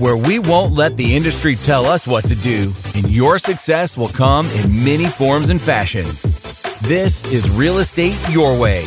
where we won't let the industry tell us what to do, and your success will come in many forms and fashions. This is Real Estate Your Way.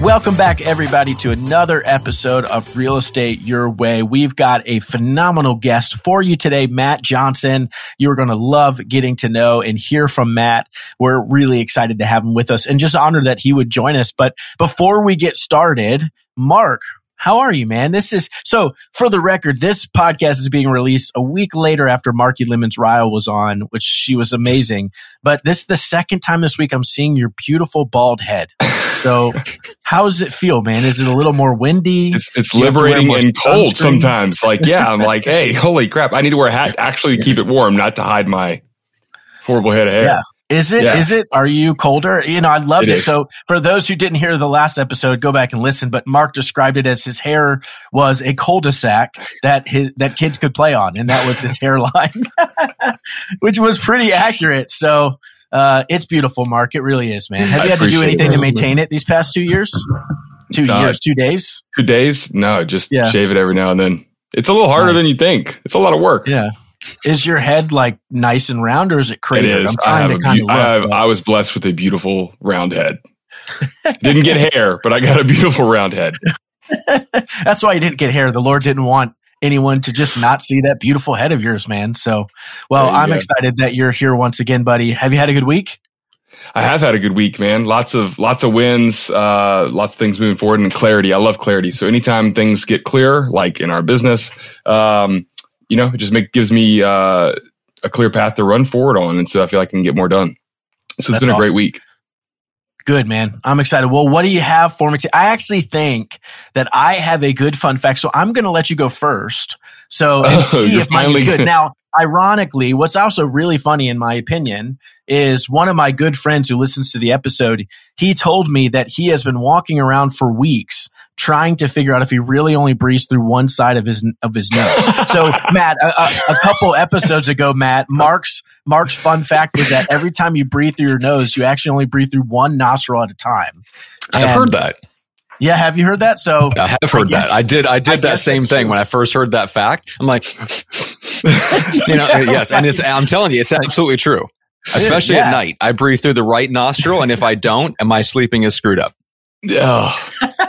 Welcome back, everybody, to another episode of Real Estate Your Way. We've got a phenomenal guest for you today, Matt Johnson. You're going to love getting to know and hear from Matt. We're really excited to have him with us and just honored that he would join us. But before we get started, Mark, how are you, man? This is so for the record, this podcast is being released a week later after Marki Lemons Ryhal was on, which she was amazing. But this is the second time this week I'm seeing your beautiful bald head. So how does it feel, man? Is it a little more windy? It's, it's liberating and cold sunscreen? sometimes. Like, yeah, I'm like, hey, holy crap, I need to wear a hat actually to keep it warm, not to hide my horrible head of hair. Yeah. Is it? Yeah. Is it? Are you colder? You know, I loved it. it. So for those who didn't hear the last episode, go back and listen. But Mark described it as his hair was a cul-de-sac that his that kids could play on, and that was his hairline, which was pretty accurate. So uh, it's beautiful, Mark. It really is, man. Have you had to do anything it. to maintain it these past two years? Two years, two days, two days. No, just yeah. shave it every now and then. It's a little harder than you think. It's a lot of work. Yeah. Is your head like nice and round, or is it cratered? It is. I'm trying to kind of. I, have, I was blessed with a beautiful round head. didn't get hair, but I got a beautiful round head. That's why you didn't get hair. The Lord didn't want anyone to just not see that beautiful head of yours, man. So, well, I'm go. excited that you're here once again, buddy. Have you had a good week? I have had a good week, man. Lots of lots of wins, uh, lots of things moving forward, and clarity. I love clarity. So anytime things get clear, like in our business, um, you know, it just make, gives me uh, a clear path to run forward on. And so I feel like I can get more done. So it's been a awesome. great week. Good, man. I'm excited. Well, what do you have for me? I actually think that I have a good fun fact. So I'm going to let you go first. So and oh, see if mine is good. Now, ironically, what's also really funny in my opinion is one of my good friends who listens to the episode. He told me that he has been walking around for weeks trying to figure out if he really only breathes through one side of his of his nose. so, Matt, a, a, a, couple episodes ago, Matt, Mark's Mark's fun fact was that every time you breathe through your nose, you actually only breathe through one nostril at a time. I've heard that. Yeah, have you heard that? So I have heard I guess, that. I did. I did I that same thing true. when I first heard that fact. I'm like, you know, yes, and it's. I'm telling you, it's absolutely true. Especially yeah. at night, I breathe through the right nostril, and if I don't, and my sleeping is screwed up. Oh.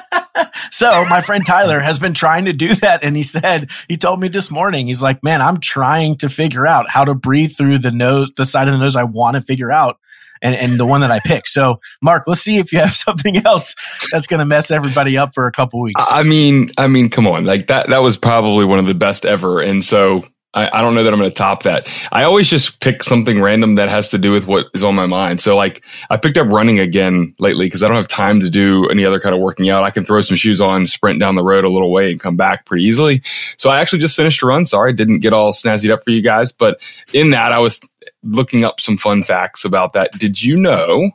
So my friend Tyler has been trying to do that. And he said, he told me this morning, he's like, man, I'm trying to figure out how to breathe through the nose, the side of the nose I want to figure out. And, and the one that I pick. So, Mark, let's see if you have something else that's going to mess everybody up for a couple weeks. I mean, I mean, come on, like that. That was probably one of the best ever. And so, I, I don't know that I'm going to top that. I always just pick something random that has to do with what is on my mind. So like I picked up running again lately because I don't have time to do any other kind of working out. I can throw some shoes on, sprint down the road a little way and come back pretty easily. So I actually just finished a run. Sorry, didn't get all snazzied up for you guys, but in that I was looking up some fun facts about that. Did you know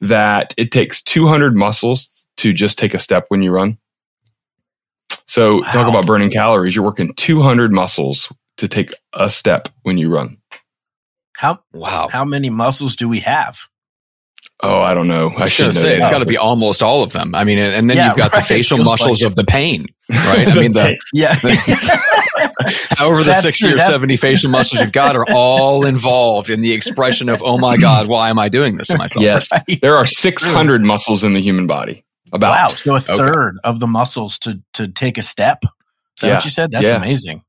that it takes 200 muscles to just take a step when you run? So wow. talk about burning calories. You're working 200 muscles to take a step when you run. How wow? How many muscles do we have? Oh, I don't know. I should say it's got to be almost all of them. I mean, and then yeah, you've got right. the facial muscles like of the pain, right? I mean, the yeah. The, however, the That's sixty true. or That's... seventy facial muscles you've got are all involved in the expression of "Oh my God, why am I doing this to myself?" Yes, right. there are six hundred muscles in the human body. About wow, so a third okay. of the muscles to to take a step. Is that yeah. what you said? That's yeah. amazing.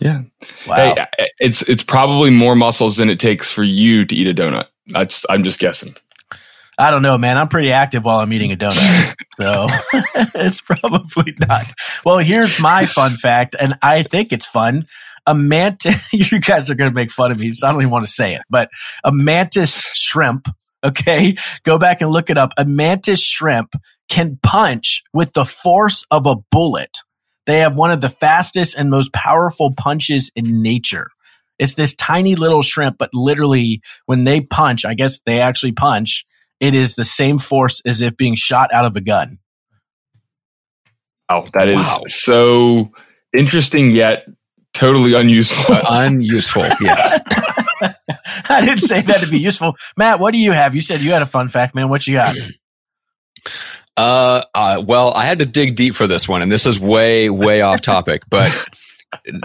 Yeah. Wow. Hey, it's it's probably more muscles than it takes for you to eat a donut. I'm just guessing. I don't know, man. I'm pretty active while I'm eating a donut. so it's probably not. Well, here's my fun fact, and I think it's fun. A mantis, you guys are going to make fun of me, so I don't even want to say it, but a mantis shrimp, okay? Go back and look it up. A mantis shrimp can punch with the force of a bullet. They have one of the fastest and most powerful punches in nature. It's this tiny little shrimp, but literally when they punch, I guess they actually punch, it is the same force as if being shot out of a gun. Oh, that is wow. so interesting yet totally unuseful. Uh, unuseful, yes. I didn't say that to be useful. Matt, what do you have? You said you had a fun fact, man. What you got? Uh, uh, well, I had to dig deep for this one, and this is way, way off topic. But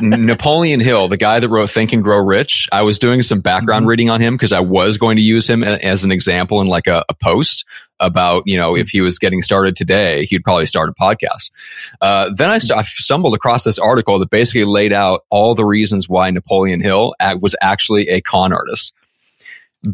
Napoleon Hill, the guy that wrote Think and Grow Rich, I was doing some background mm-hmm. reading on him because I was going to use him as an example in like a, a, post about, you know, if he was getting started today, he'd probably start a podcast. Uh, then I, st- I, stumbled across this article that basically laid out all the reasons why Napoleon Hill was actually a con artist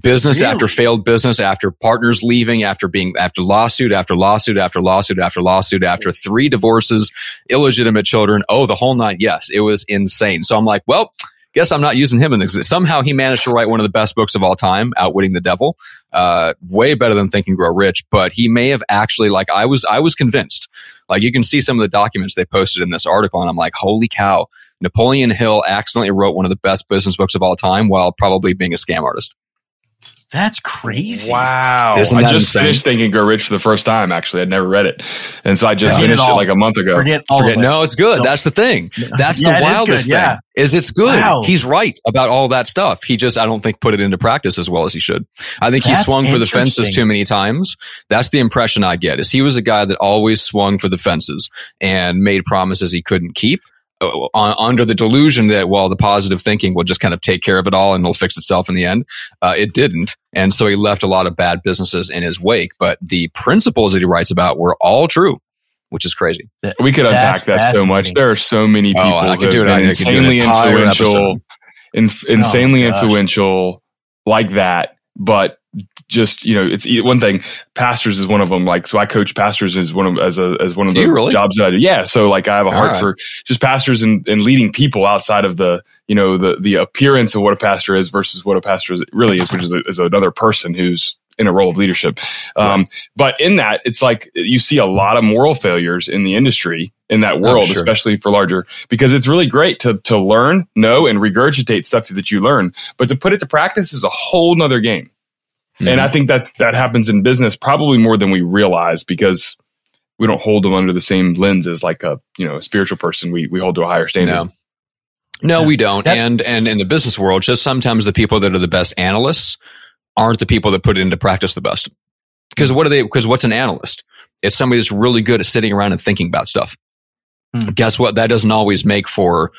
business really? after failed business after partners leaving after being after lawsuit after lawsuit after lawsuit after lawsuit after three divorces illegitimate children. Oh the whole night yes it was insane. So i'm like well guess i'm not using him in this. Somehow he managed to write one of the best books of all time outwitting the devil. Uh, way better than think and grow rich but he may have actually like i was i was convinced. Like you can see some of the documents they posted in this article and i'm like holy cow. Napoleon hill accidentally wrote one of the best business books of all time while probably being a scam artist that's crazy. Wow. Isn't I just insane? finished Thinking and Grow Rich for the first time, actually. I'd never read it. And so I just finished it, it, like a month ago. Forget all Forget, it. No, it's good. That's the thing. That's yeah, the wildest thing. Yeah. Is it's good. Wow. He's right about all that stuff. He just, I don't think, put it into practice as well as he should. I think That's he swung for the fences too many times. That's the impression I get is he was a guy that always swung for the fences and made promises he couldn't keep under the delusion that well the positive thinking will just kind of take care of it all and it'll fix itself in the end uh, it didn't. And so he left a lot of bad businesses in his wake but the principles that he writes about were all true which is crazy. We could unpack that so much. there are so many people oh, I could do it, I could insanely do influential insanely oh, influential like that but just you know it's one thing pastors is one of them like so i coach pastors as one of as a as one of the really? jobs that i do yeah so like i have a heart right. for just pastors and, and leading people outside of the you know the the appearance of what a pastor is versus what a pastor is, really is which is, a, is another person who's in a role of leadership um, right. but in that it's like you see a lot of moral failures in the industry in that world oh, sure. especially for larger because it's really great to to learn know and regurgitate stuff that you learn but to put it to practice is a whole nother game Mm-hmm. And I think that that happens in business probably more than we realize because we don't hold them under the same lens as like a you know a spiritual person. We we hold to a higher standard. No. No, we don't. That, and and in the business world, just sometimes the people that are the best analysts aren't the people that put it into practice the best. Because what are they? Because what's an analyst? It's somebody that's really good at sitting around and thinking about stuff. Hmm. Guess what? That doesn't always make for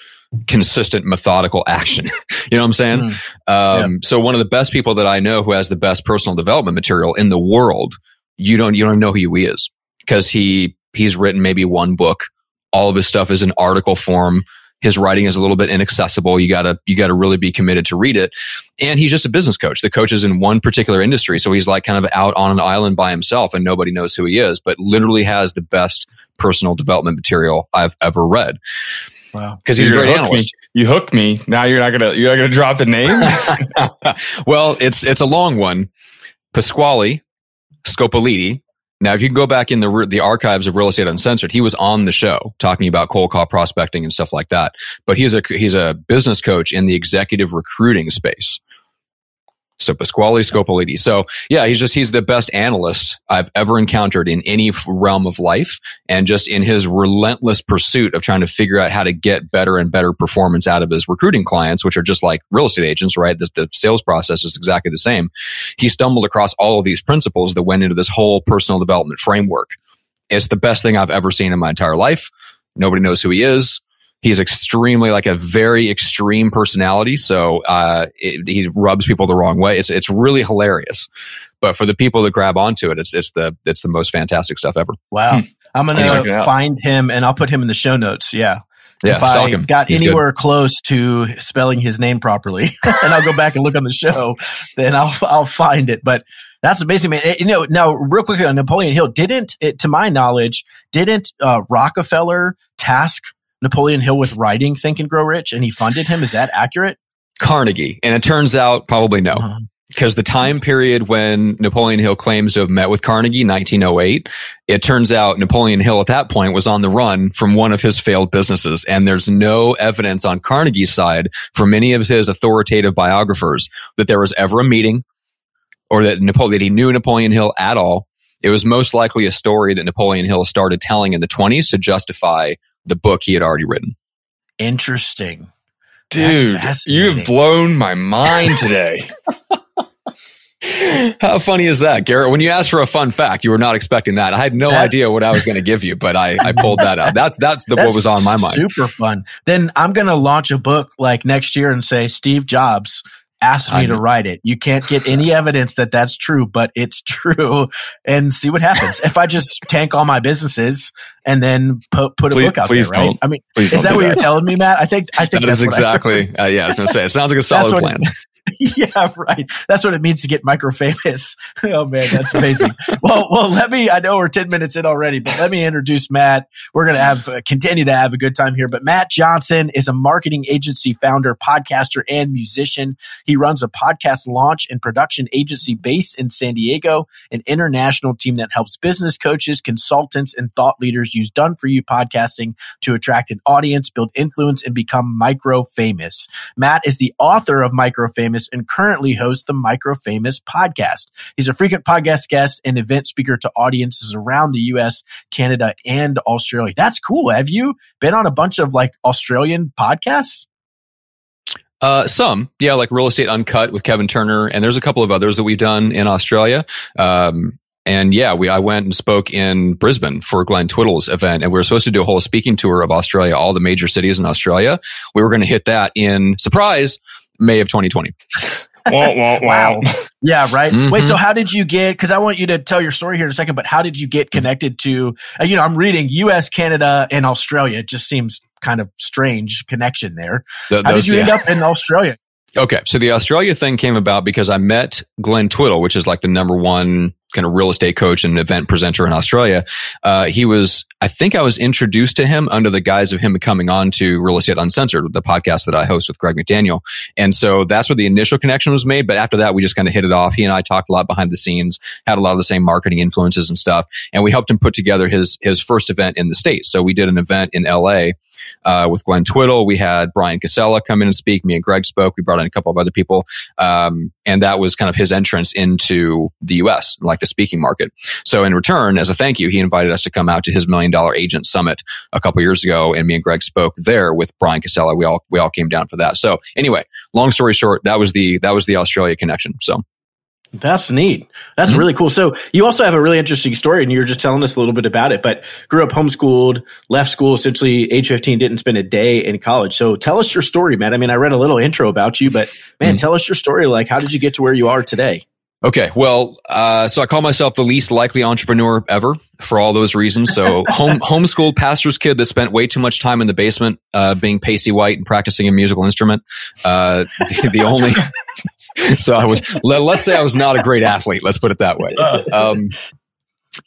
consistent methodical action. you know what I'm saying? Mm. Um, yeah. So one of the best people that I know who has the best personal development material in the world, you don't, you don't know who he is because he, he's written maybe one book. All of his stuff is in article form. His writing is a little bit inaccessible. You gotta, you gotta really be committed to read it. And he's just a business coach. The coach is in one particular industry. So he's like kind of out on an island by himself and nobody knows who he is, but literally has the best personal development material I've ever read. Wow. Because he's a great analyst. Me. You hooked me. Now you're not gonna you're not gonna drop the name. well, it's it's a long one. Pasquale Scopelliti. Now, if you can go back in the the archives of Real Estate Uncensored, he was on the show talking about cold call prospecting and stuff like that. But he's a he's a business coach in the executive recruiting space. So Pasquale Scopelliti. So yeah, he's just, he's the best analyst I've ever encountered in any realm of life. And just in his relentless pursuit of trying to figure out how to get better and better performance out of his recruiting clients, which are just like real estate agents, right? The, the sales process is exactly the same. He stumbled across all of these principles that went into this whole personal development framework. It's the best thing I've ever seen in my entire life. Nobody knows who he is. He's extremely like a very extreme personality, so uh, it, he rubs people the wrong way. It's it's really hilarious, but for the people that grab onto it, it's it's the it's the most fantastic stuff ever. Wow, hmm. I'm gonna find him and I'll put him in the show notes. Yeah, yeah, if I him. got He's anywhere good. close to spelling his name properly, and I'll go back and look on the show, then I'll I'll find it. But that's amazing, man. You know, now real quickly on Napoleon Hill, didn't it, to my knowledge, didn't uh, Rockefeller task Napoleon Hill with writing Think and Grow Rich and he funded him. Is that accurate? Carnegie. And it turns out probably no. Uh-huh. Because the time period when Napoleon Hill claims to have met with Carnegie, 1908, it turns out Napoleon Hill at that point was on the run from one of his failed businesses. And there's no evidence on Carnegie's side from any of his authoritative biographers that there was ever a meeting or that Napoleon, that he knew Napoleon Hill at all. It was most likely a story that Napoleon Hill started telling in the 20s to justify the book he had already written. Interesting. Dude, you've blown my mind today. How funny is that, Garrett? When you asked for a fun fact, you were not expecting that. I had no that, idea what I was going to give you, but I, I pulled that out. That's that's, the, that's what was on my mind. Super fun. Then I'm going to launch a book like next year and say Steve Jobs asked me to write it. You can't get any evidence that that's true, but it's true, and see what happens. if I just tank all my businesses and then put put a please, book out there, right? Don't. I mean, is that what that. you're telling me, Matt? I think I think that that's is exactly. uh, yeah, I was going to say it sounds like a solid plan. Yeah, right. That's what it means to get micro famous. oh man, that's amazing. well, well, let me. I know we're ten minutes in already, but let me introduce Matt. We're going to have uh, continue to have a good time here. But Matt Johnson is a marketing agency founder, podcaster, and musician. He runs a podcast launch and production agency based in San Diego, an international team that helps business coaches, consultants, and thought leaders use done for you podcasting to attract an audience, build influence, and become micro famous. Matt is the author of Micro Famous And currently hosts the Micro Famous podcast. He's a frequent podcast guest and event speaker to audiences around the US, Canada, and Australia. That's cool. Have you been on a bunch of like Australian podcasts? Uh, some, yeah, like Real Estate Uncut with Kevin Turner, and there's a couple of others that we've done in Australia. Um, and yeah, we I went and spoke in Brisbane for Glenn Twiddle's event, and we were supposed to do a whole speaking tour of Australia, all the major cities in Australia. We were going to hit that in surprise May of 2020. wow. Yeah, right. Mm-hmm. Wait, so how did you get? Because I want you to tell your story here in a second, but how did you get connected to? Uh, you know, I'm reading U.S., Canada, and Australia. It just seems kind of strange connection there. The, how did you yeah. end up in Australia? Okay, so the Australia thing came about because I met Glenn Twiddle, which is like the number one kind of real estate coach and event presenter in Australia. Uh, he was, I think I was introduced to him under the guise of him coming on to Real Estate Uncensored, the podcast that I host with Greg McDaniel. And so that's where the initial connection was made. But after that, we just kind of hit it off. He and I talked a lot behind the scenes, had a lot of the same marketing influences and stuff. And we helped him put together his, his first event in the States. So we did an event in LA, uh, with Glenn Twiddle. We had Brian Casella come in and speak. Me and Greg spoke. We brought in a couple of other people. Um, and that was kind of his entrance into the US, like the speaking market. So in return, as a thank you, he invited us to come out to his million dollar agent summit a couple years ago. And me and Greg spoke there with Brian Casella. We all, we all came down for that. So anyway, long story short, that was the, that was the Australia connection. So. That's neat. That's mm-hmm. really cool. So you also have a really interesting story, and you were just telling us a little bit about it. But grew up homeschooled, left school essentially age fifteen, didn't spend a day in college. So tell us your story, man. I mean, I read a little intro about you, but man, mm-hmm. tell us your story. Like, how did you get to where you are today? Okay, well, uh, so I call myself the least likely entrepreneur ever for all those reasons. So, home homeschooled pastor's kid that spent way too much time in the basement, uh, being pasty white and practicing a musical instrument. Uh, the, the, only, so I was, let, us say I was not a great athlete. Let's put it that way. Um,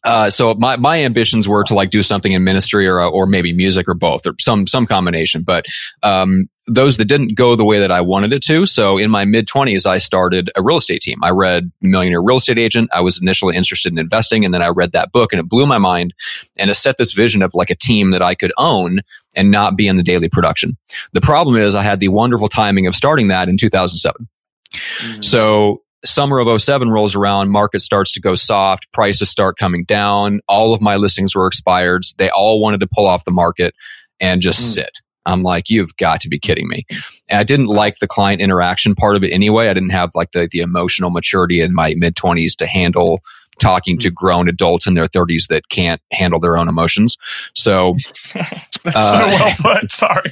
uh, so my, my ambitions were to like do something in ministry or, or maybe music or both or some, some combination. But, um, those that didn't go the way that I wanted it to. So in my mid twenties, I started a real estate team. I read Millionaire Real Estate Agent. I was initially interested in investing and then I read that book and it blew my mind and it set this vision of like a team that I could own and not be in the daily production. The problem is I had the wonderful timing of starting that in 2007. Mm-hmm. So summer of 07 rolls around, market starts to go soft, prices start coming down. All of my listings were expired. They all wanted to pull off the market and just mm. sit. I'm like, you've got to be kidding me. And I didn't like the client interaction part of it anyway. I didn't have like the, the emotional maturity in my mid 20s to handle talking to grown adults in their 30s that can't handle their own emotions. So, uh, so well put. Sorry,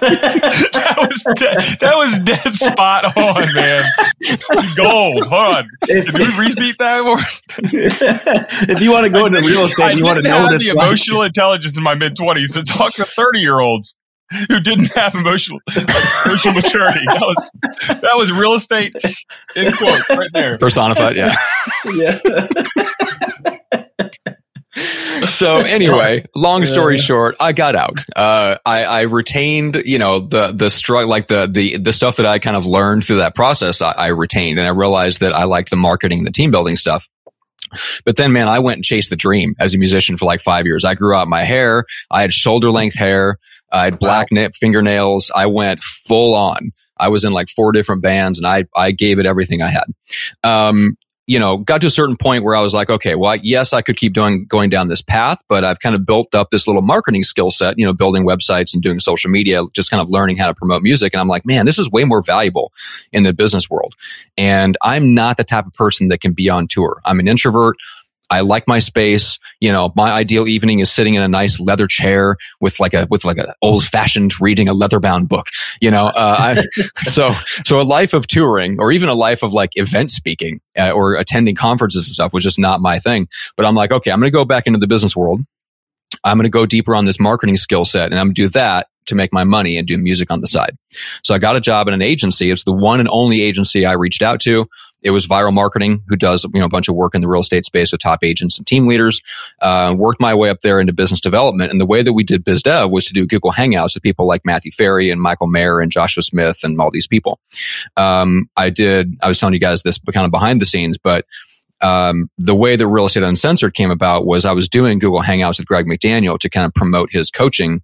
that was dead, that was dead spot on, man. Gold. Hold on. If, Can we repeat that? More? if you want to go into real estate, I you want to know I have the emotional intelligence in my mid 20s to talk to 30 year olds who didn't have emotional like, emotional maturity. That was that was real estate in quote right there. Personified, yeah. yeah. so anyway, long story yeah. short, I got out. Uh, I, I, retained, you know, the the struggle, like the the the stuff that I kind of learned through that process. I, I retained, and I realized that I liked the marketing, the team building stuff. But then, man, I went and chased the dream as a musician for like five years. I grew out my hair. I had shoulder length hair. I had black nip fingernails. I went full on. I was in like four different bands and I, I gave it everything I had. Um, you know, got to a certain point where I was like, okay, well, yes, I could keep doing, going down this path, but I've kind of built up this little marketing skill set, you know, building websites and doing social media, just kind of learning how to promote music. And I'm like, man, this is way more valuable in the business world. And I'm not the type of person that can be on tour. I'm an introvert. I like my space. You know, my ideal evening is sitting in a nice leather chair with like a with like an old fashioned reading a leather bound book. You know, uh, I, so so a life of touring or even a life of like event speaking uh, or attending conferences and stuff was just not my thing. But I'm like, okay, I'm going to go back into the business world. I'm going to go deeper on this marketing skill set and I'm going to do that to make my money and do music on the side. So I got a job in an agency. It's the one and only agency I reached out to. It was Vyral Marketing, who does you know a bunch of work in the real estate space with top agents and team leaders. Uh, worked my way up there into business development, and the way that we did biz dev was to do Google Hangouts with people like Matthew Ferry and Michael Maher and Joshua Smith and all these people. Um, I did. I was telling you guys this but kind of behind the scenes, but um, the way that Real Estate Uncensored came about was I was doing Google Hangouts with Greg McDaniel to kind of promote his coaching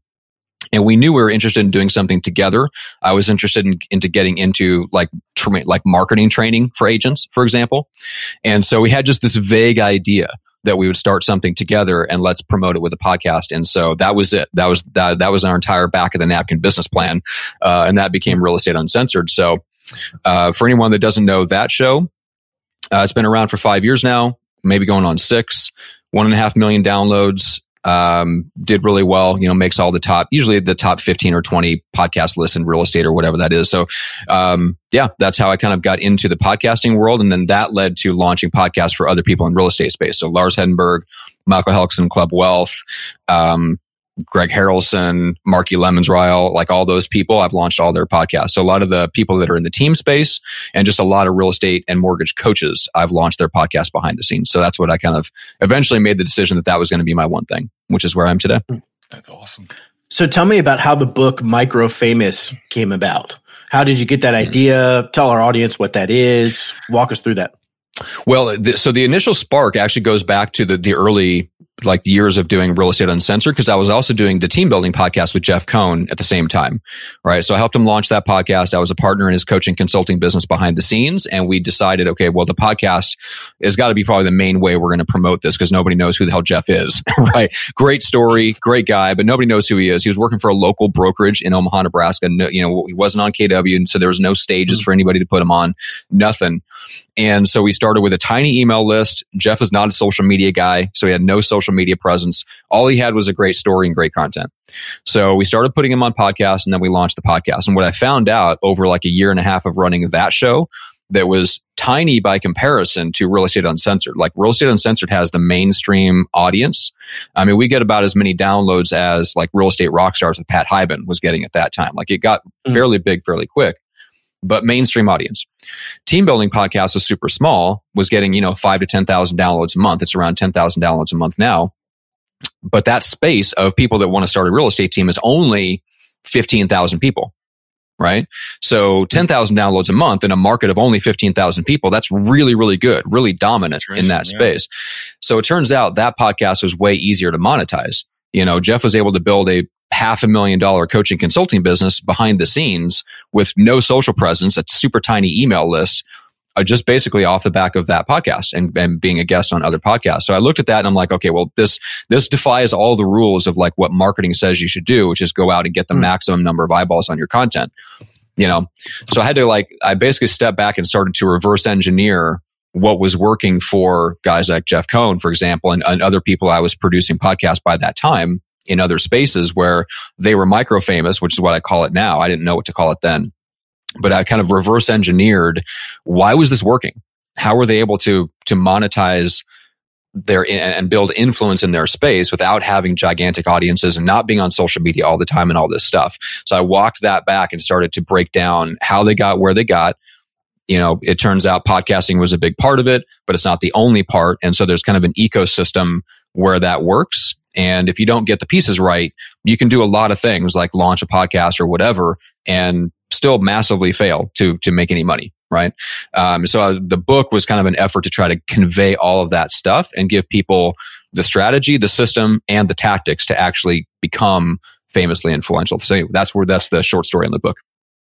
and we knew we were interested in doing something together. I was interested in into getting into like tra- like marketing training for agents, for example. And so we had just this vague idea that we would start something together and let's promote it with a podcast. And so that was it. That was that that was our entire back of the napkin business plan, uh, and that became Real Estate Uncensored. So uh, for anyone that doesn't know that show, uh, it's been around for five years now, maybe going on six. One and a half million downloads um, did really well, you know, makes all the top, usually the top 15 or 20 podcast lists in real estate or whatever that is. So, um, yeah, that's how I kind of got into the podcasting world. And then that led to launching podcasts for other people in real estate space. So Lars Hedenborg, Michael Hellickson, Club Wealth, um, Greg Harrelson, Marki Lemons Ryhal, like all those people, I've launched all their podcasts. So a lot of the people that are in the team space and just a lot of real estate and mortgage coaches, I've launched their podcast behind the scenes. So that's what I kind of eventually made the decision that that was going to be my one thing, which is where I'm today. Hmm. That's awesome. So tell me about how the book Micro Famous came about. How did you get that hmm. idea? Tell our audience what that is. Walk us through that. Well, the, so the initial spark actually goes back to the, the early like years of doing real estate uncensored because I was also doing the team building podcast with Jeff Cohn at the same time. Right. So I helped him launch that podcast. I was a partner in his coaching consulting business behind the scenes. And we decided, okay, well, the podcast has got to be probably the main way we're going to promote this because nobody knows who the hell Jeff is. right. Great story, great guy, but nobody knows who he is. He was working for a local brokerage in Omaha, Nebraska. No, you know, he wasn't on KW. And so there was no stages mm. for anybody to put him on, nothing. And so we started with a tiny email list. Jeff is not a social media guy. So he had no social media presence. All he had was a great story and great content. So we started putting him on podcasts and then we launched the podcast. And what I found out over like a year and a half of running that show that was tiny by comparison to Real Estate Uncensored. Like Real Estate Uncensored has the mainstream audience. I mean, we get about as many downloads as like Real Estate Rockstars with Pat Hiban was getting at that time. Like it got mm. fairly big fairly quick but mainstream audience. Team building podcast is super small, was getting, you know, five to 10,000 downloads a month. It's around 10,000 downloads a month now. But that space of people that want to start a real estate team is only 15,000 people, right? So 10,000 downloads a month in a market of only 15,000 people, that's really, really good, really dominant in that yeah. space. So it turns out that podcast was way easier to monetize. You know, Jeff was able to build a half a million dollar coaching consulting business behind the scenes with no social presence, a super tiny email list, uh, just basically off the back of that podcast and, and being a guest on other podcasts. So I looked at that and I'm like, okay, well, this, this defies all the rules of like what marketing says you should do, which is go out and get the mm. maximum number of eyeballs on your content. You know, so I had to like, I basically stepped back and started to reverse engineer what was working for guys like Jeff Cohn, for example, and, and other people I was producing podcasts by that time in other spaces where they were micro famous, which is what I call it now. I didn't know what to call it then, but I kind of reverse engineered why was this working? How were they able to to monetize their and build influence in their space without having gigantic audiences and not being on social media all the time and all this stuff. So I walked that back and started to break down how they got where they got. You know, it turns out podcasting was a big part of it, but it's not the only part. And so there's kind of an ecosystem where that works. And if you don't get the pieces right, you can do a lot of things like launch a podcast or whatever and still massively fail to, to make any money. Right. Um, so the book was kind of an effort to try to convey all of that stuff and give people the strategy, the system, and the tactics to actually become famously influential. So that's where that's the short story in the book.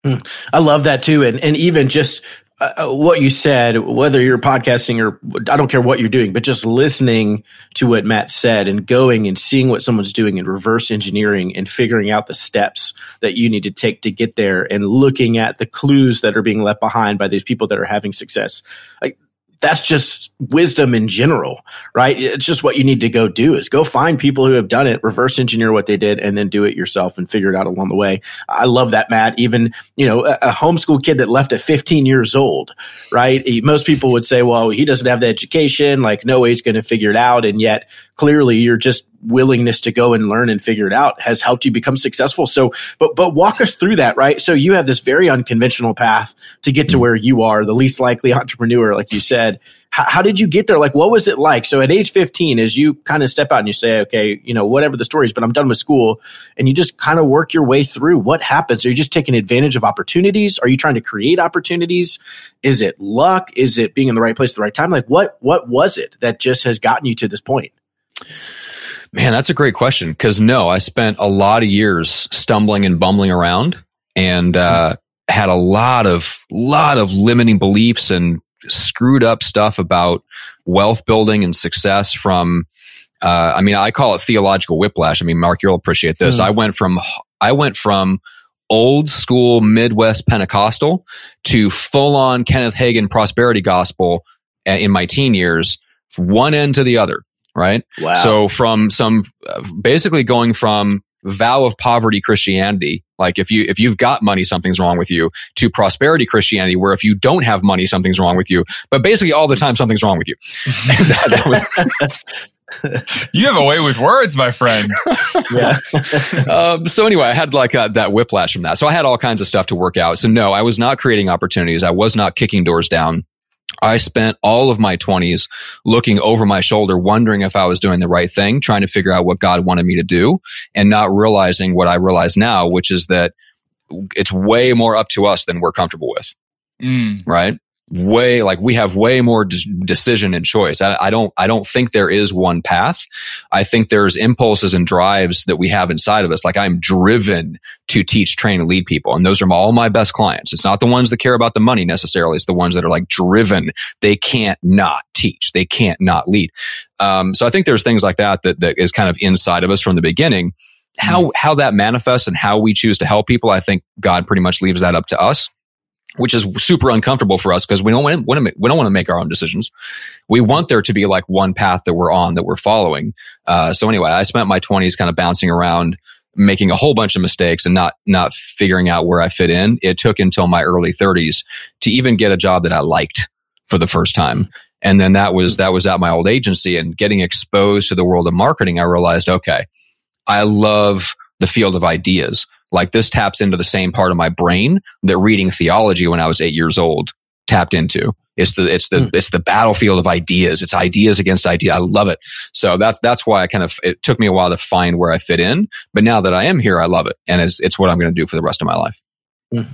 Hmm. I love that too. And, and even just uh, uh, what you said, whether you're podcasting or I don't care what you're doing, but just listening to what Matt said and going and seeing what someone's doing and reverse engineering and figuring out the steps that you need to take to get there and looking at the clues that are being left behind by these people that are having success. Like that's just wisdom in general, right? It's just what you need to go do is go find people who have done it, reverse engineer what they did, and then do it yourself and figure it out along the way. I love that, Matt. Even, you know, a, a homeschool kid that left at 15 years old, right? Most people would say, well, he doesn't have the education, like no way he's going to figure it out. And yet clearly you're just willingness to go and learn and figure it out has helped you become successful. So, but, but walk us through that, right? So you have this very unconventional path to get to where you are, the least likely entrepreneur, like you said. How, how did you get there? Like, what was it like? So at age 15, as you kind of step out and you say, okay, you know, whatever the story is, but I'm done with school and you just kind of work your way through what happens. Are you just taking advantage of opportunities? Are you trying to create opportunities? Is it luck? Is it being in the right place at the right time? Like what, what was it that just has gotten you to this point? Man, that's a great question. Because no, I spent a lot of years stumbling and bumbling around, and uh, had a lot of lot of limiting beliefs and screwed up stuff about wealth building and success. From, uh, I mean, I call it theological whiplash. I mean, Mark, you'll appreciate this. Mm. I went from I went from old school Midwest Pentecostal to full on Kenneth Hagin prosperity gospel uh, in my teen years, from one end to the other right? Wow. So from some basically going from vow of poverty Christianity, like if you if you've got money, something's wrong with you, to prosperity Christianity, where if you don't have money, something's wrong with you. But basically, all the time, something's wrong with you. that, that was, you have a way with words, my friend. yeah. um, so anyway, I had like that whiplash from that. So I had all kinds of stuff to work out. So no, I was not creating opportunities. I was not kicking doors down. I spent all of my 20s looking over my shoulder, wondering if I was doing the right thing, trying to figure out what God wanted me to do, and not realizing what I realize now, which is that it's way more up to us than we're comfortable with. Mm. Right? Way like we have way more de- decision and choice. I, I, don't I don't think there is one path. I think there's impulses and drives that we have inside of us. Like I'm driven to teach, train, and lead people, and those are all my best clients. It's not the ones that care about the money necessarily. It's the ones that are like driven. They can't not teach. They can't not lead. Um, so I think there's things like that that that is kind of inside of us from the beginning. How how that manifests and how we choose to help people, I think God pretty much leaves that up to us which is super uncomfortable for us because we don't want to, we don't want to make our own decisions. We want there to be like one path that we're on that we're following. Uh, so anyway, I spent my twenties kind of bouncing around, making a whole bunch of mistakes and not, not figuring out where I fit in. It took until my early thirties to even get a job that I liked for the first time. And then that was, that was at my old agency and getting exposed to the world of marketing. I realized, okay, I love the field of ideas. Like this taps into the same part of my brain that reading theology when I was eight years old tapped into. It's the it's the mm. it's the battlefield of ideas. It's ideas against idea. I love it. So that's that's why I kind of it took me a while to find where I fit in. But now that I am here, I love it, and it's it's what I'm going to do for the rest of my life. Mm.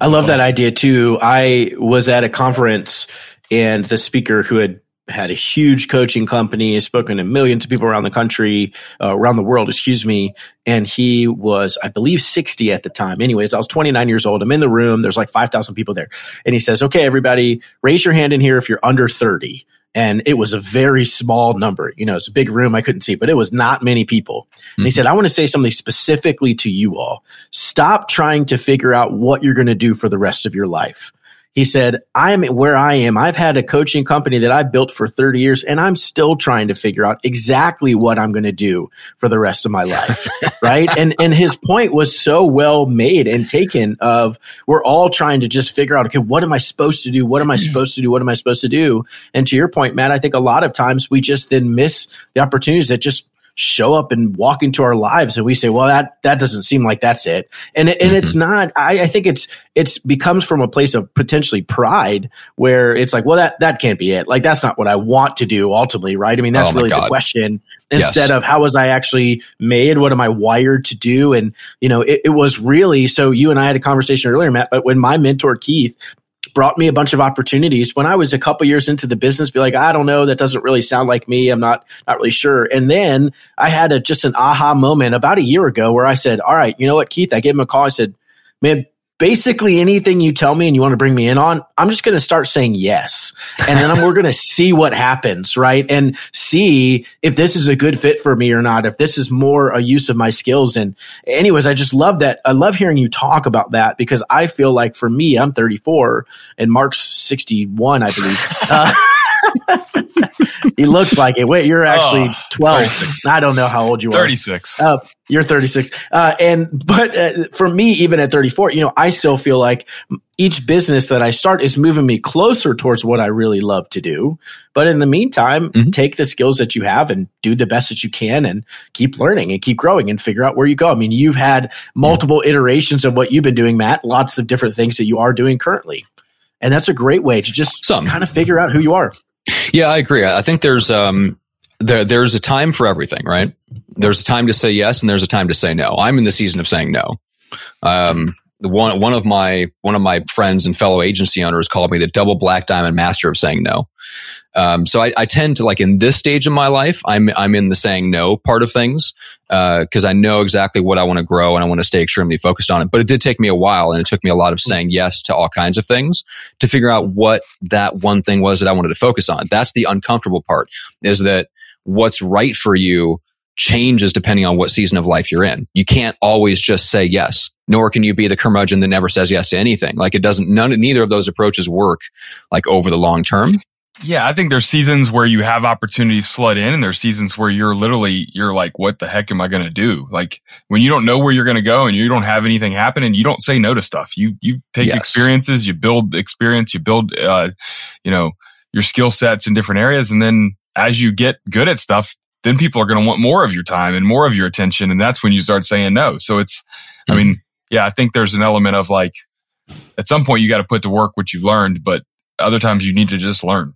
I love that idea too. I was at a conference and the speaker who had had a huge coaching company, spoken to millions of people around the country, uh, around the world, excuse me. And he was, I believe, 60 at the time. Anyways, I was 29 years old. I'm in the room. There's like 5,000 people there. And he says, okay, everybody, raise your hand in here if you're under 30. And it was a very small number. You know, it's a big room. I couldn't see, but it was not many people. Mm-hmm. And he mm-hmm. said, I want to say something specifically to you all. Stop trying to figure out what you're going to do for the rest of your life he said, I'm where I am. I've had a coaching company that I've built for 30 years and I'm still trying to figure out exactly what I'm going to do for the rest of my life. right. And, and his point was so well made and taken of we're all trying to just figure out, okay, what am I supposed to do? What am I supposed to do? What am I supposed to do? And to your point, Matt, I think a lot of times we just then miss the opportunities that just show up and walk into our lives and we say well that that doesn't seem like that's it and and mm-hmm. it's not I, I think it's it's becomes from a place of potentially pride where it's like well that that can't be it like that's not what i want to do ultimately right i mean that's oh really God. the question instead yes. of how was i actually made what am i wired to do and you know it, it was really so you and i had a conversation earlier matt but when my mentor keith brought me a bunch of opportunities when I was a couple years into the business. Be like, I don't know, that doesn't really sound like me. I'm not not really sure. And then I had a just an aha moment about a year ago where I said, All right, you know what, Keith? I gave him a call. I said, Man, basically anything you tell me and you want to bring me in on, I'm just going to start saying yes. And then we're going to see what happens, right? And see if this is a good fit for me or not, if this is more a use of my skills. And anyways, I just love that. I love hearing you talk about that because I feel like for me, I'm 34 and Mark's 61, I believe. Uh, he looks like it. Wait, you're actually oh, 12. 36. I don't know how old you 36. are. 36. Uh, you're 36. Uh, and, but uh, for me, even at 34, you know, I still feel like each business that I start is moving me closer towards what I really love to do. But in the meantime, mm-hmm. take the skills that you have and do the best that you can and keep learning and keep growing and figure out where you go. I mean, you've had multiple yeah. iterations of what you've been doing, Matt, lots of different things that you are doing currently. And that's a great way to just Some. kind of figure out who you are. Yeah, I agree. I think there's um there there's a time for everything, right? There's a time to say yes and there's a time to say no. I'm in the season of saying no. Um one one of my one of my friends and fellow agency owners called me the double black diamond master of saying no. Um, so I, I, tend to like in this stage of my life, I'm I'm in the saying no part of things because uh, I know exactly what I want to grow and I want to stay extremely focused on it. But it did take me a while, and it took me a lot of saying yes to all kinds of things to figure out what that one thing was that I wanted to focus on. That's the uncomfortable part. Is that what's right for you changes depending on what season of life you're in. You can't always just say yes, nor can you be the curmudgeon that never says yes to anything. Like it doesn't, none, neither of those approaches work like over the long term. Yeah, I think there's seasons where you have opportunities flood in and there's seasons where you're literally, you're like, what the heck am I going to do? Like when you don't know where you're going to go and you don't have anything happen and you don't say no to stuff. You, you take yes. experiences, you build experience, you build, uh, you know, your skill sets in different areas. And then as you get good at stuff, then people are going to want more of your time and more of your attention. And that's when you start saying no. So it's, mm-hmm. I mean, yeah, I think there's an element of like, at some point you got to put to work what you've learned, but other times you need to just learn.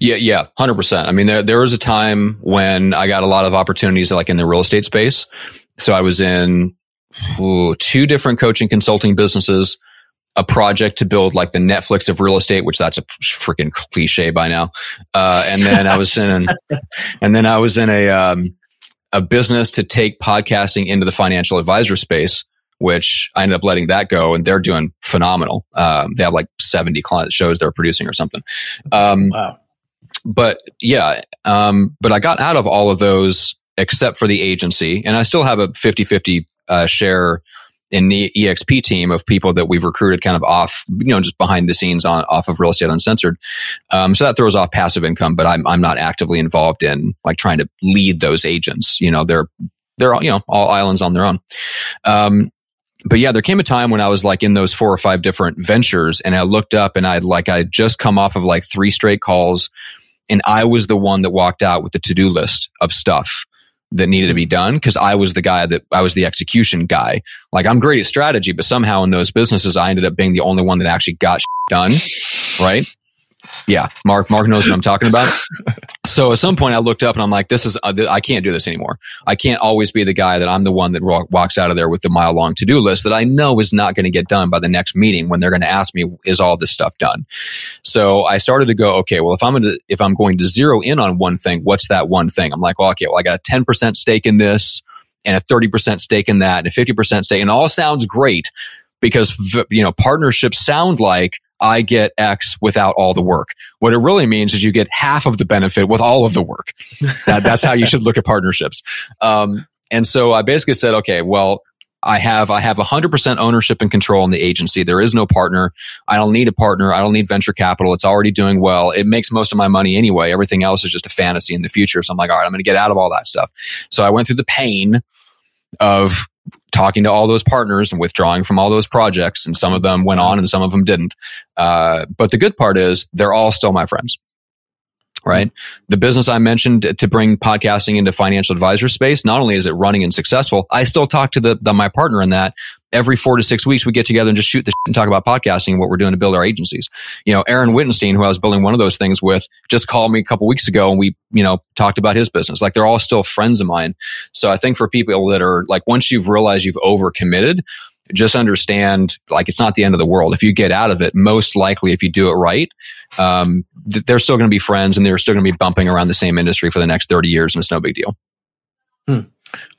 Yeah, yeah, hundred percent. I mean, there there was a time when I got a lot of opportunities, like in the real estate space. So I was in ooh, two different coaching consulting businesses, a project to build like the Netflix of real estate, which that's a freaking cliche by now. Uh, and then I was in, an, and then I was in a um, a business to take podcasting into the financial advisor space which I ended up letting that go and they're doing phenomenal. Um, they have like 70 client shows they're producing or something. Um, wow. But yeah, um, but I got out of all of those except for the agency and I still have a 50 50 uh, share in the EXP team of people that we've recruited kind of off, you know, just behind the scenes on off of real estate uncensored. Um, so that throws off passive income, but I'm, I'm not actively involved in like trying to lead those agents. You know, they're, they're all, you know, all islands on their own. Um, but yeah, there came a time when I was like in those four or five different ventures and I looked up and I'd like, I'd just come off of like three straight calls and I was the one that walked out with the to do list of stuff that needed to be mm-hmm. done because I was the guy that I was the execution guy. Like I'm great at strategy, but somehow in those businesses, I ended up being the only one that actually got done. Right. Yeah, Mark. Mark knows what I'm talking about. so at some point, I looked up and I'm like, "This is uh, I can't do this anymore. I can't always be the guy that I'm the one that walks out of there with the mile long to do list that I know is not going to get done by the next meeting when they're going to ask me, "Is all this stuff done?" So I started to go, okay, well, if I'm going to if I'm going to zero in on one thing, what's that one thing? I'm like, well, okay, well, I got a 10 percent stake in this and a 30 percent stake in that and a 50 percent stake, and all sounds great because you know partnerships sound like I get X without all the work. What it really means is you get half of the benefit with all of the work. that, that's how you should look at partnerships. Um, and so I basically said, okay, well, I have I have 100% ownership and control in the agency. There is no partner. I don't need a partner. I don't need venture capital. It's already doing well. It makes most of my money anyway. Everything else is just a fantasy in the future. So I'm like, all right, I'm going to get out of all that stuff. So I went through the pain of talking to all those partners and withdrawing from all those projects. And some of them went on and some of them didn't. Uh, but the good part is they're all still my friends. Right. The business I mentioned to bring podcasting into financial advisor space, not only is it running and successful, I still talk to the, the my partner in that every four to six weeks, we get together and just shoot the and talk about podcasting and what we're doing to build our agencies. You know, Aaron Wittenstein, who I was building one of those things with, just called me a couple weeks ago and we, you know, talked about his business. Like they're all still friends of mine. So I think for people that are like, once you've realized you've overcommitted, just understand like it's not the end of the world. If you get out of it, most likely if you do it right, um, th- they're still going to be friends and they're still going to be bumping around the same industry for the next 30 years and it's no big deal. Hmm.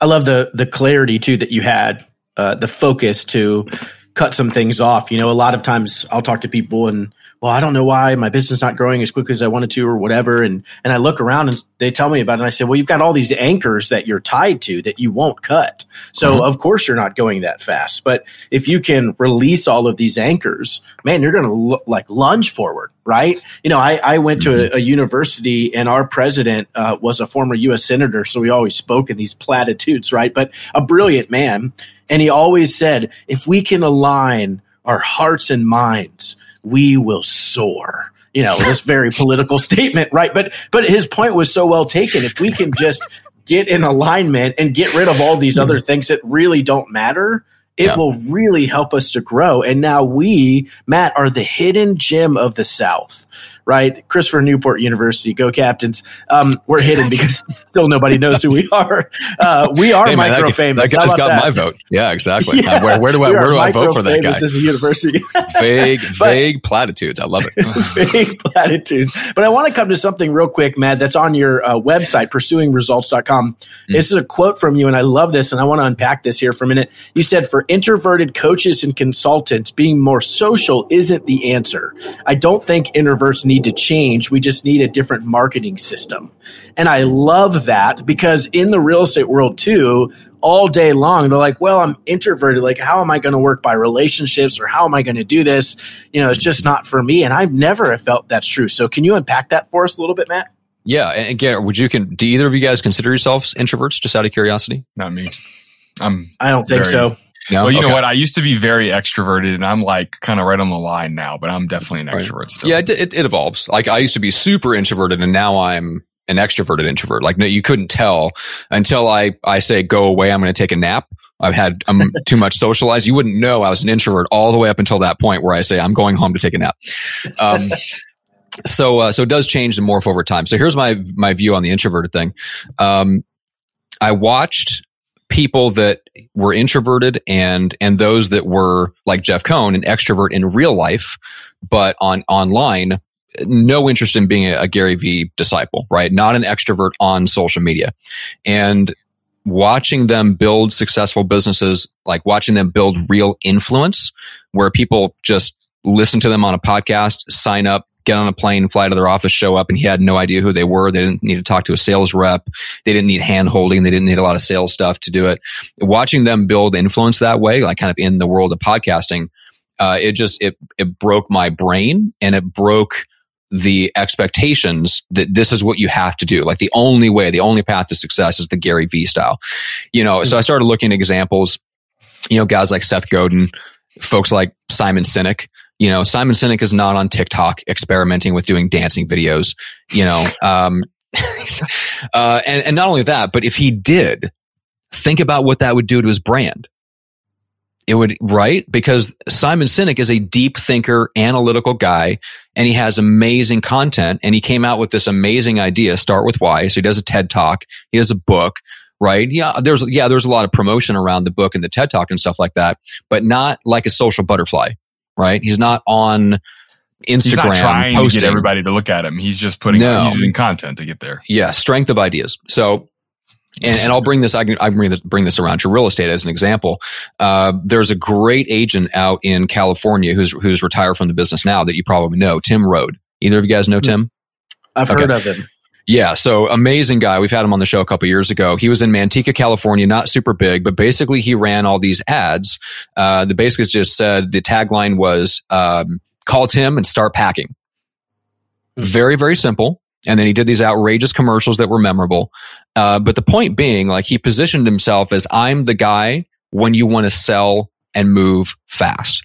I love the the clarity too that you had uh, the focus to cut some things off. You know, a lot of times I'll talk to people and, well, I don't know why my business is not growing as quickly as I wanted to or whatever. And, and I look around and they tell me about it. And I say, well, you've got all these anchors that you're tied to that you won't cut. So mm-hmm. of course you're not going that fast. But if you can release all of these anchors, man, you're going to like lunge forward. Right. You know, I, I went to a, mm-hmm. a university and our president uh, was a former U.S. senator. So we always spoke in these platitudes, right? But a brilliant man. And he always said, if we can align our hearts and minds, we will soar. You know, this very political statement, right? But but his point was so well taken. If we can just get in alignment and get rid of all these other mm-hmm. things that really don't matter, it yeah. will really help us to grow. And now we, Matt, are the hidden gem of the South right? Christopher Newport University, go Captains. Um, we're hidden because still nobody knows who we are. Uh, we are hey, man, micro that, famous. That guy's got that? my vote. Yeah, exactly. Yeah, where, where, do I where do I vote for that guy? As a university, vague but, vague platitudes. I love it. vague platitudes. But I want to come to something real quick, Matt. That's on your uh, website, pursuingresults.com. Mm. This is a quote from you, and I love this, and I want to unpack this here for a minute. You said, "For introverted coaches and consultants, being more social isn't the answer. I don't think introverts need." Need to change. We just need a different marketing system. And I love that because in the real estate world too, all day long, they're like, well, I'm introverted. Like, how am I going to work by relationships or how am I going to do this? You know, it's just not for me. And I've never felt that's true. So can you unpack that for us a little bit, Matt? Yeah. And again, would you can, do either of you guys consider yourselves introverts just out of curiosity? Not me. I'm I don't think very, so. No? Well, you okay. know what? I used to be very extroverted, and I'm like kind of right on the line now. But I'm definitely an extrovert right. still. Yeah, it, it, it, evolves. Like I used to be super introverted, and now I'm an extroverted introvert. Like no, you couldn't tell until I I say go away. I'm going to take a nap. I've had I'm too much socialized. You wouldn't know I was an introvert all the way up until that point where I say I'm going home to take a nap. Um, so uh, so it does change and morph over time. So here's my my view on the introverted thing. Um, I watched people that were introverted and and those that were like Jeff Cohn, an extrovert in real life, but on online, no interest in being a, a Gary Vee disciple, right? Not an extrovert on social media. And watching them build successful businesses, like watching them build real influence where people just listen to them on a podcast, sign up, get on a plane, fly to their office, show up, and he had no idea who they were. They didn't need to talk to a sales rep. They didn't need hand holding. They didn't need a lot of sales stuff to do it. Watching them build influence that way, like kind of in the world of podcasting, uh, it just it it broke my brain and it broke the expectations that this is what you have to do. Like the only way, the only path to success is the Gary Vee style. You know, so I started looking at examples. You know, guys like Seth Godin, folks like Simon Sinek you know, Simon Sinek is not on TikTok experimenting with doing dancing videos, you know, um, uh, and, and not only that, but if he did, think about what that would do to his brand. It would, right? Because Simon Sinek is a deep thinker, analytical guy, and he has amazing content. And he came out with this amazing idea, start with why. So he does a TED talk. He does a book, right? Yeah. There's, yeah, there's a lot of promotion around the book and the TED talk and stuff like that, but not like a social butterfly right? He's not on Instagram he's not trying posting. to get everybody to look at him. He's just putting no. he's using content to get there. Yeah, strength of ideas. So and, and, I'll bring this. I can, I can bring this, bring this around to real estate as an example. Uh, there's a great agent out in California who's who's retired from the business now that you probably know, Tim Rhode. Either of you guys know hmm. Tim? I've okay. heard of him. Yeah, so amazing guy. We've had him on the show a couple years ago. He was in Manteca, California, not super big, but basically he ran all these ads. Uh, the basically just said the tagline was um, "Call Tim and start packing." Very, very simple. And then he did these outrageous commercials that were memorable. Uh, but the point being, like he positioned himself as I'm the guy when you want to sell and move fast.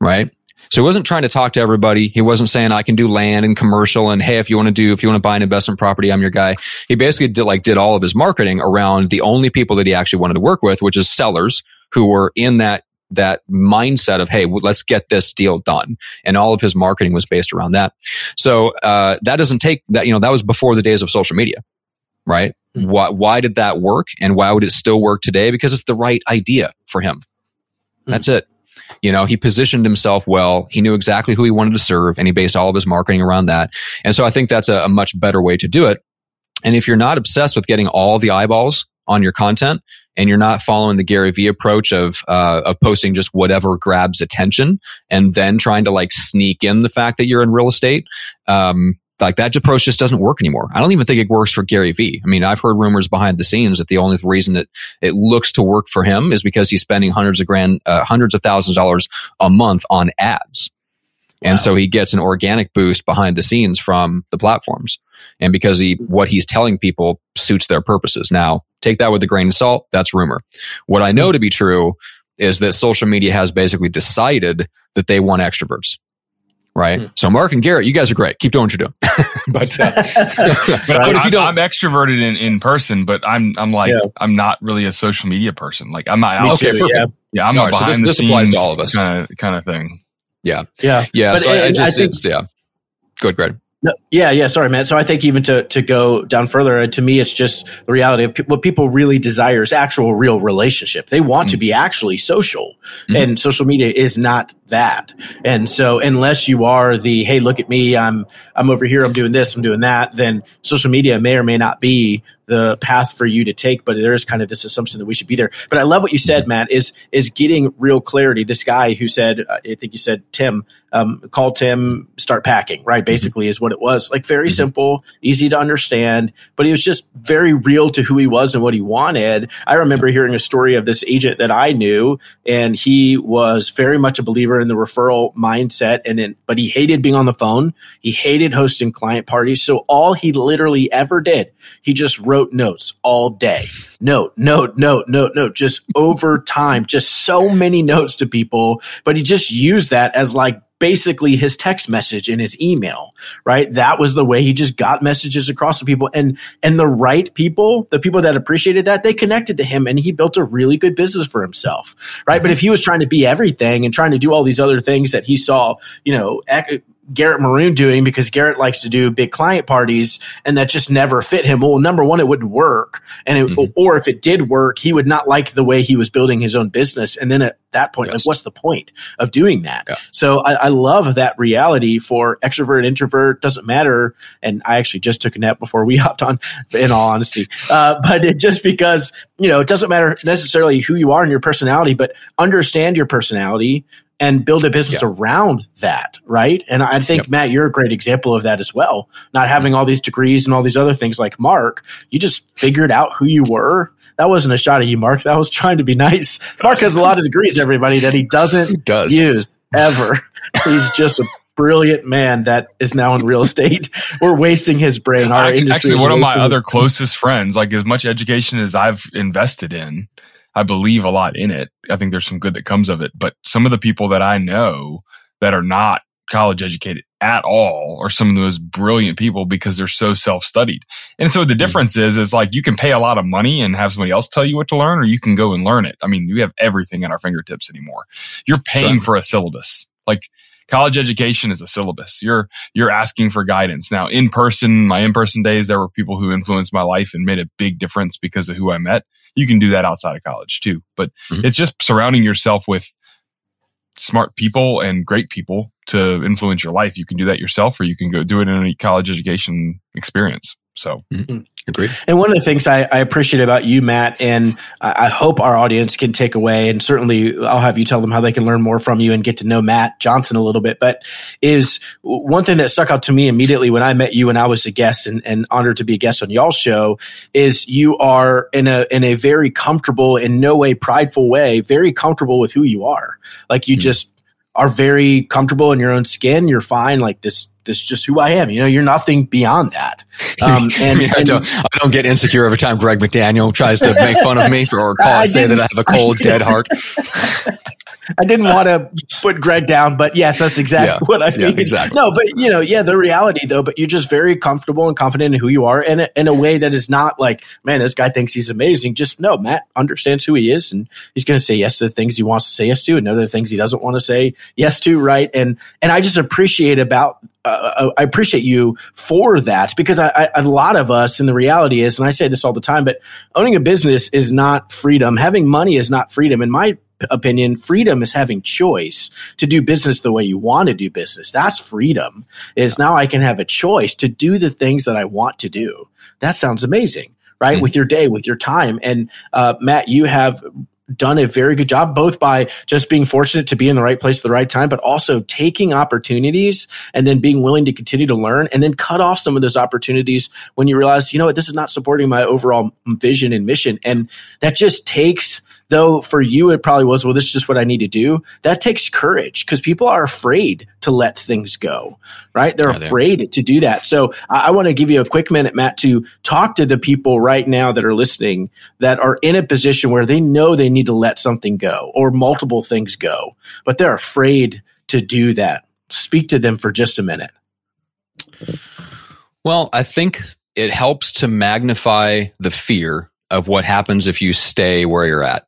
Right. So he wasn't trying to talk to everybody. He wasn't saying I can do land and commercial and hey, if you want to do, if you want to buy an investment property, I'm your guy. He basically did like did all of his marketing around the only people that he actually wanted to work with, which is sellers who were in that that mindset of hey let's get this deal done and all of his marketing was based around that so uh, that doesn't take that you know that was before the days of social media right mm-hmm. why, why did that work and why would it still work today because it's the right idea for him mm-hmm. that's it you know, he positioned himself well. He knew exactly who he wanted to serve and he based all of his marketing around that. And so I think that's a, a much better way to do it. And if you're not obsessed with getting all the eyeballs on your content and you're not following the Gary Vee approach of uh, of posting just whatever grabs attention and then trying to like sneak in the fact that you're in real estate, um, like that approach just doesn't work anymore. I don't even think it works for Gary Vee. I mean, I've heard rumors behind the scenes that the only reason that it looks to work for him is because he's spending hundreds of grand, uh, hundreds of thousands of dollars a month on ads. Wow. And so he gets an organic boost behind the scenes from the platforms. And because he, what he's telling people suits their purposes. Now, take that with a grain of salt. That's rumor. What I know to be true is that social media has basically decided that they want extroverts right? Hmm. So Mark and Garrett, you guys are great. Keep doing what you're doing. but uh, but I'm, if you don't, I'm extroverted in, in person, but I'm I'm like yeah. I'm not really a social media person. Like I'm not. Okay, perfect. Yeah, yeah I'm not behind so this, the this applies to all of us kind of kind of thing. Yeah, yeah, yeah. But so I, I just I think, it's yeah. Good, Greg. No, yeah, yeah. Sorry, Matt. So I think even to to go down further, uh, to me, it's just the reality of pe- what people really desire is actual, real relationship. They want mm-hmm. to be actually social, mm-hmm. and social media is not that. And so, unless you are the hey, look at me, I'm I'm over here, I'm doing this, I'm doing that, then social media may or may not be the path for you to take, but there is kind of this assumption that we should be there. But I love what you said, mm-hmm. Matt, is is getting real clarity. This guy who said, uh, I think you said Tim, um, call Tim, start packing, right? Mm-hmm. Basically, is what it was. Like very mm-hmm. simple, easy to understand, but he was just very real to who he was and what he wanted. I remember hearing a story of this agent that I knew, and he was very much a believer in the referral mindset, and in, but he hated being on the phone. He hated hosting client parties. So all he literally ever did, he just wrote wrote notes all day. Note, note, note, note, note, just over time, just so many notes to people. But he just used that as like basically his text message in his email, right? That was the way he just got messages across to people and, and the right people, the people that appreciated that, they connected to him and he built a really good business for himself, right? Mm-hmm. But if he was trying to be everything and trying to do all these other things that he saw, you know, ec- Garrett Maroon doing because Garrett likes to do big client parties and that just never fit him. Well, number one, it wouldn't work. And it, mm-hmm. or if it did work, he would not like the way he was building his own business. And then at that point, yes. like, what's the point of doing that? Yeah. So I, I, love that reality for extrovert, introvert, doesn't matter. And I actually just took a nap before we hopped on, in all honesty. Uh, but it just because, you know, it doesn't matter necessarily who you are and your personality, but understand your personality, and build a business yeah. around that, right? And I think yep. Matt, you're a great example of that as well. Not having all these degrees and all these other things like Mark, you just figured out who you were. That wasn't a shot at you, Mark. That was trying to be nice. Mark has a lot of degrees, everybody, that he doesn't he does. use ever. He's just a brilliant man that is now in real estate. We're wasting his brain. Our actually, actually one of my other closest friends, like as much education as I've invested in, I believe a lot in it. I think there's some good that comes of it. But some of the people that I know that are not college educated at all are some of the most brilliant people because they're so self-studied. And so the mm-hmm. difference is, is like you can pay a lot of money and have somebody else tell you what to learn, or you can go and learn it. I mean, we have everything at our fingertips anymore. You're paying for a syllabus. Like college education is a syllabus. You're, you're asking for guidance. Now, in person, my in-person days, there were people who influenced my life and made a big difference because of who I met you can do that outside of college too. But mm-hmm. it's just surrounding yourself with smart people and great people to influence your life. You can do that yourself or you can go do it in a college education experience. So mm-hmm. Agreed. And one of the things I, I appreciate about you, Matt, and I, I hope our audience can take away, and certainly I'll have you tell them how they can learn more from you and get to know Matt Johnson a little bit. But is one thing that stuck out to me immediately when I met you and I was a guest and, and honored to be a guest on y'all's show is you are in a in a very comfortable, in no way prideful way, very comfortable with who you are. Like you mm-hmm. just are very comfortable in your own skin. You're fine. Like this this is just who I am. You know, you're nothing beyond that. Um, and, I, mean, I, don't, I don't get insecure every time Greg McDaniel tries to make fun of me or call say that I have a cold, dead heart. I didn't want to put Greg down, but yes, that's exactly yeah, what I mean. Exactly. No, but you know, yeah, the reality though, but you're just very comfortable and confident in who you are in a, in a way that is not like, man, this guy thinks he's amazing. Just no, Matt understands who he is and he's going to say yes to the things he wants to say yes to and no to the things he doesn't want to say yes to. Right. And, and I just appreciate about, uh, uh I appreciate you for that because I, I, a lot of us, and the reality is, and I say this all the time, but owning a business is not freedom. Having money is not freedom. And my opinion, freedom is having choice to do business the way you want to do business. That's freedom. Is now I can have a choice to do the things that I want to do. That sounds amazing right? Mm-hmm. With your day, with your time. And uh, Matt, you have done a very good job, both by just being fortunate to be in the right place at the right time, but also taking opportunities and then being willing to continue to learn and then cut off some of those opportunities when you realize, you know what, this is not supporting my overall vision and mission. And that just takes though for you it probably was well this is just what i need to do. That takes courage because people are afraid to let things go right? They're yeah, afraid they to do that. So i, I want to give you a quick minute matt to talk to the people right now that are listening that are in a position where they know they need to let something go or multiple things go but they're afraid to do that. Speak to them for just a minute. Well i think it helps to magnify the fear of what happens if you stay where you're at.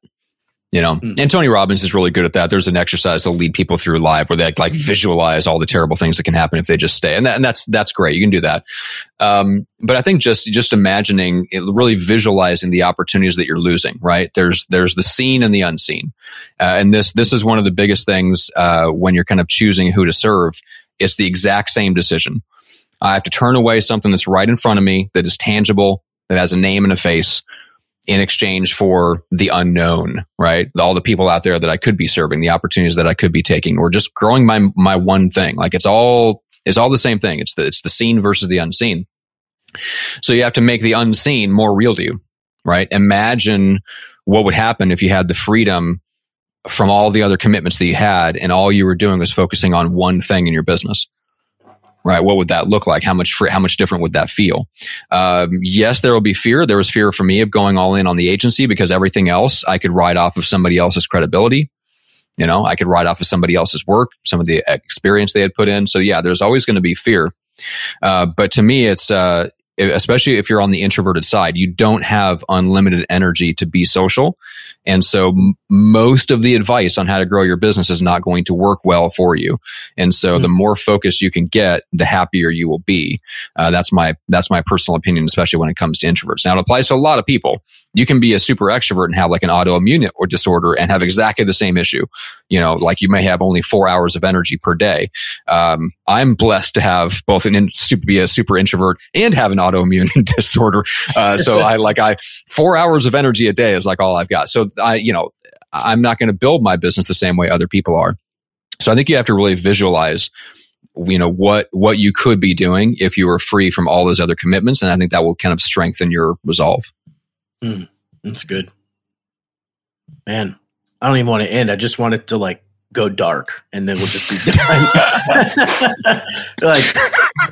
You know, mm. and Tony Robbins is really good at that. There's an exercise to lead people through live where they like visualize all the terrible things that can happen if they just stay, and, that, and that's that's great. You can do that, um, but I think just just imagining, it, really visualizing the opportunities that you're losing. Right there's there's the seen and the unseen, uh, and this this is one of the biggest things uh, when you're kind of choosing who to serve. It's the exact same decision. I have to turn away something that's right in front of me that is tangible, that has a name and a face in exchange for the unknown, right? All the people out there that I could be serving, the opportunities that I could be taking, or just growing my my one thing. Like it's all it's all the same thing. It's the it's the seen versus the unseen. So you have to make the unseen more real to you, right? Imagine what would happen if you had the freedom from all the other commitments that you had and all you were doing was focusing on one thing in your business right? What would that look like? How much how much different would that feel? Um, yes, there will be fear. There was fear for me of going all in on the agency because everything else I could ride off of somebody else's credibility. You know, I could ride off of somebody else's work, some of the experience they had put in. So yeah, there's always going to be fear. Uh, but to me, it's, uh, especially if you're on the introverted side, you don't have unlimited energy to be social. And so m- most of the advice on how to grow your business is not going to work well for you. And so mm-hmm. the more focus you can get, the happier you will be. Uh, that's my, that's my personal opinion, especially when it comes to introverts. Now it applies to a lot of people. You can be a super extrovert and have like an autoimmune or disorder and have exactly the same issue. You know, like you may have only four hours of energy per day. Um, I'm blessed to have both an in, be a super introvert and have an autoimmune disorder. Uh, so I like I four hours of energy a day is like all I've got. So I, you know, I'm not going to build my business the same way other people are. So I think you have to really visualize you know what what you could be doing if you were free from all those other commitments and i think that will kind of strengthen your resolve mm, that's good man i don't even want to end i just want it to like go dark and then we'll just be done. like,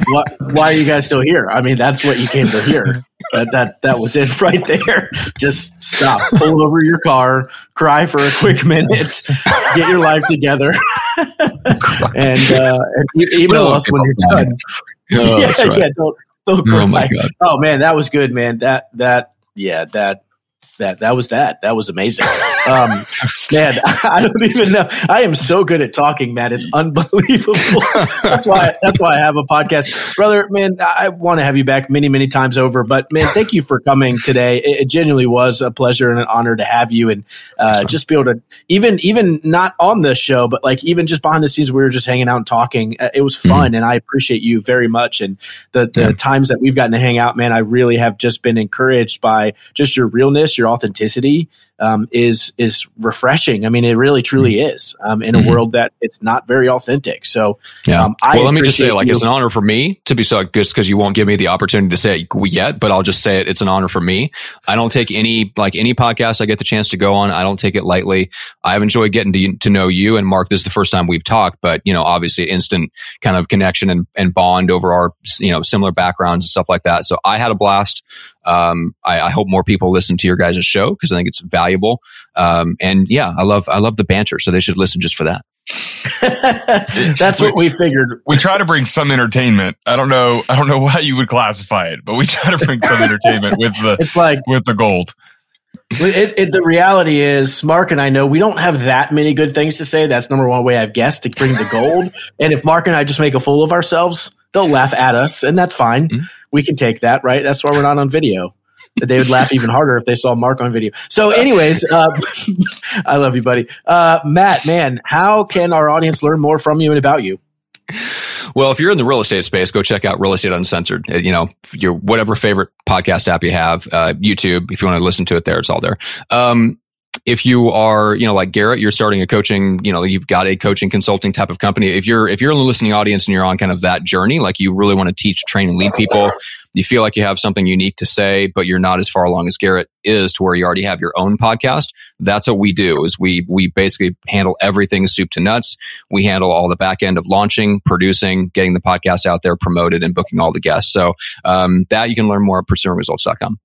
what, why are you guys still here? I mean, that's what you came to hear. That, that, that was it right there. Just stop, pull over your car, cry for a quick minute, get your life together, and, uh, and email us when you're done. Oh, yeah, right. yeah, don't, don't oh cry. Oh, oh man, that was good, man. That, that, yeah, that, that that was that. That was amazing. Um, man, I don't even know. I am so good at talking, man. It's unbelievable. that's why that's why I have a podcast, brother. Man, I want to have you back many many times over. But man, thank you for coming today. It, it genuinely was a pleasure and an honor to have you, and uh, just be able to even even not on this show, but like even just behind the scenes, we were just hanging out and talking. Uh, it was mm-hmm. fun, mm-hmm. and I appreciate you very much. And the the yeah. times that we've gotten to hang out, man, I really have just been encouraged by just your realness, your authenticity um, is is refreshing. I mean, it really truly mm-hmm. is um, in a mm-hmm. world that it's not very authentic. So, yeah. Um, well, let me just say, like, you. it's an honor for me to be so just because you won't give me the opportunity to say it yet, but I'll just say it. It's an honor for me. I don't take any like any podcast I get the chance to go on. I don't take it lightly. I've enjoyed getting to, to know you and Mark. This is the first time we've talked, but you know, obviously, instant kind of connection and, and bond over our you know similar backgrounds and stuff like that. So I had a blast. Um, I, I, hope more people listen to your guys' show because I think it's valuable. Um, and yeah, I love I love the banter, so they should listen just for that. That's what we figured. We try to bring some entertainment. I don't know. I don't know why you would classify it, but we try to bring some entertainment with the. It's like with the gold. It, it, the reality is, Mark and I know we don't have that many good things to say. That's number one way I've guessed to bring the gold. and if Mark and I just make a fool of ourselves, they'll laugh at us, and that's fine. Mm-hmm. We can take that, right? That's why we're not on video. They would laugh even harder if they saw Mark on video. So, anyways, uh, I love you, buddy. Uh, Matt, man, how can our audience learn more from you and about you? Well, if you're in the real estate space, go check out Real Estate Uncensored. Uh, you know, your whatever favorite podcast app you have, uh, YouTube. If you want to listen to it there, it's all there. Um, if you are, you know, like Garrett, you're starting a coaching, you know, you've got a coaching consulting type of company. If you're, if you're in the listening audience and you're on kind of that journey, like you really want to teach, train and lead people, you feel like you have something unique to say, but you're not as far along as Garrett is to where you already have your own podcast. That's what we do is we, we basically handle everything soup to nuts. We handle all the back end of launching, producing, getting the podcast out there, promoted and booking all the guests. So, um, that you can learn more at pursuingresults.com.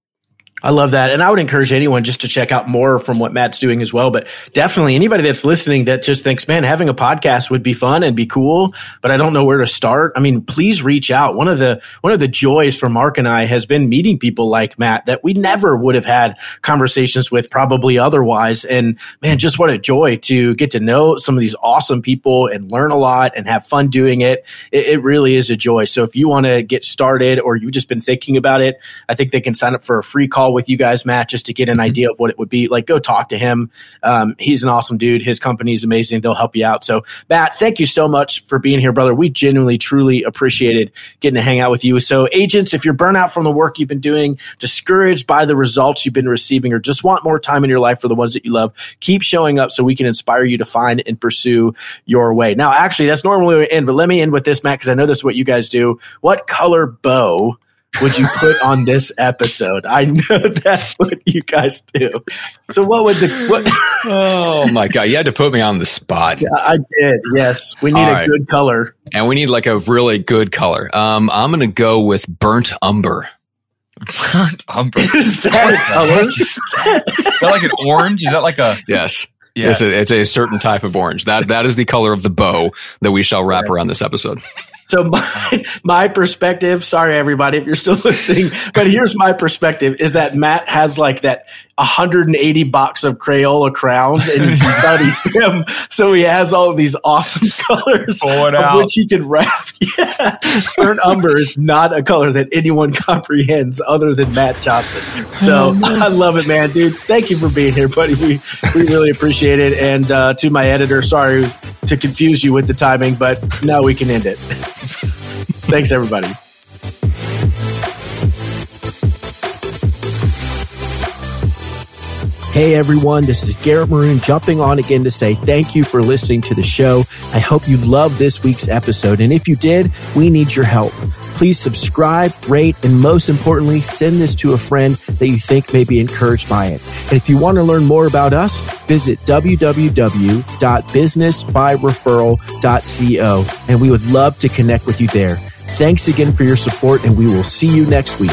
I love that. And I would encourage anyone just to check out more from what Matt's doing as well. But definitely anybody that's listening that just thinks, man, having a podcast would be fun and be cool, but I don't know where to start. I mean, please reach out. One of the, one of the joys for Mark and I has been meeting people like Matt that we never would have had conversations with probably otherwise. And man, just what a joy to get to know some of these awesome people and learn a lot and have fun doing it. It, it really is a joy. So if you want to get started or you've just been thinking about it, I think they can sign up for a free call with you guys, Matt, just to get an mm-hmm. idea of what it would be. Like, go talk to him. Um, he's an awesome dude. His company is amazing. They'll help you out. So, Matt, thank you so much for being here, brother. We genuinely, truly appreciated getting to hang out with you. So, agents, if you're burnt out from the work you've been doing, discouraged by the results you've been receiving, or just want more time in your life for the ones that you love, keep showing up so we can inspire you to find and pursue your way. Now, actually, that's normally where we end, but let me end with this, Matt, because I know this is what you guys do. What color bow? Would you put on this episode? I know that's what you guys do. So what would the what Oh my god, you had to put me on the spot. Yeah, I did. Yes. We need All a right. good color. And we need like a really good color. Um I'm going to go with burnt umber. Burnt umber. Is that a color? Is that like an orange? Is that like a Yes. Yeah. It's a, it's a certain type of orange. That that is the color of the bow that we shall wrap yes. around this episode. So my my perspective, sorry everybody if you're still listening, but here's my perspective is that Matt has like that 180 box of Crayola crayons and he studies them. So he has all of these awesome colors of which he can wrap. Yeah. Burnt umber is not a color that anyone comprehends other than Matt Johnson. So I love it, man, dude. Thank you for being here, buddy. We we really appreciate it. And uh, to my editor, sorry to confuse you with the timing, but now we can end it. Thanks, everybody. Hey everyone, this is Garrett Maroon jumping on again to say thank you for listening to the show. I hope you loved this week's episode. And if you did, we need your help. Please subscribe, rate, and most importantly, send this to a friend that you think may be encouraged by it. And if you want to learn more about us, visit www.businessbyreferral.co. And we would love to connect with you there. Thanks again for your support, and we will see you next week.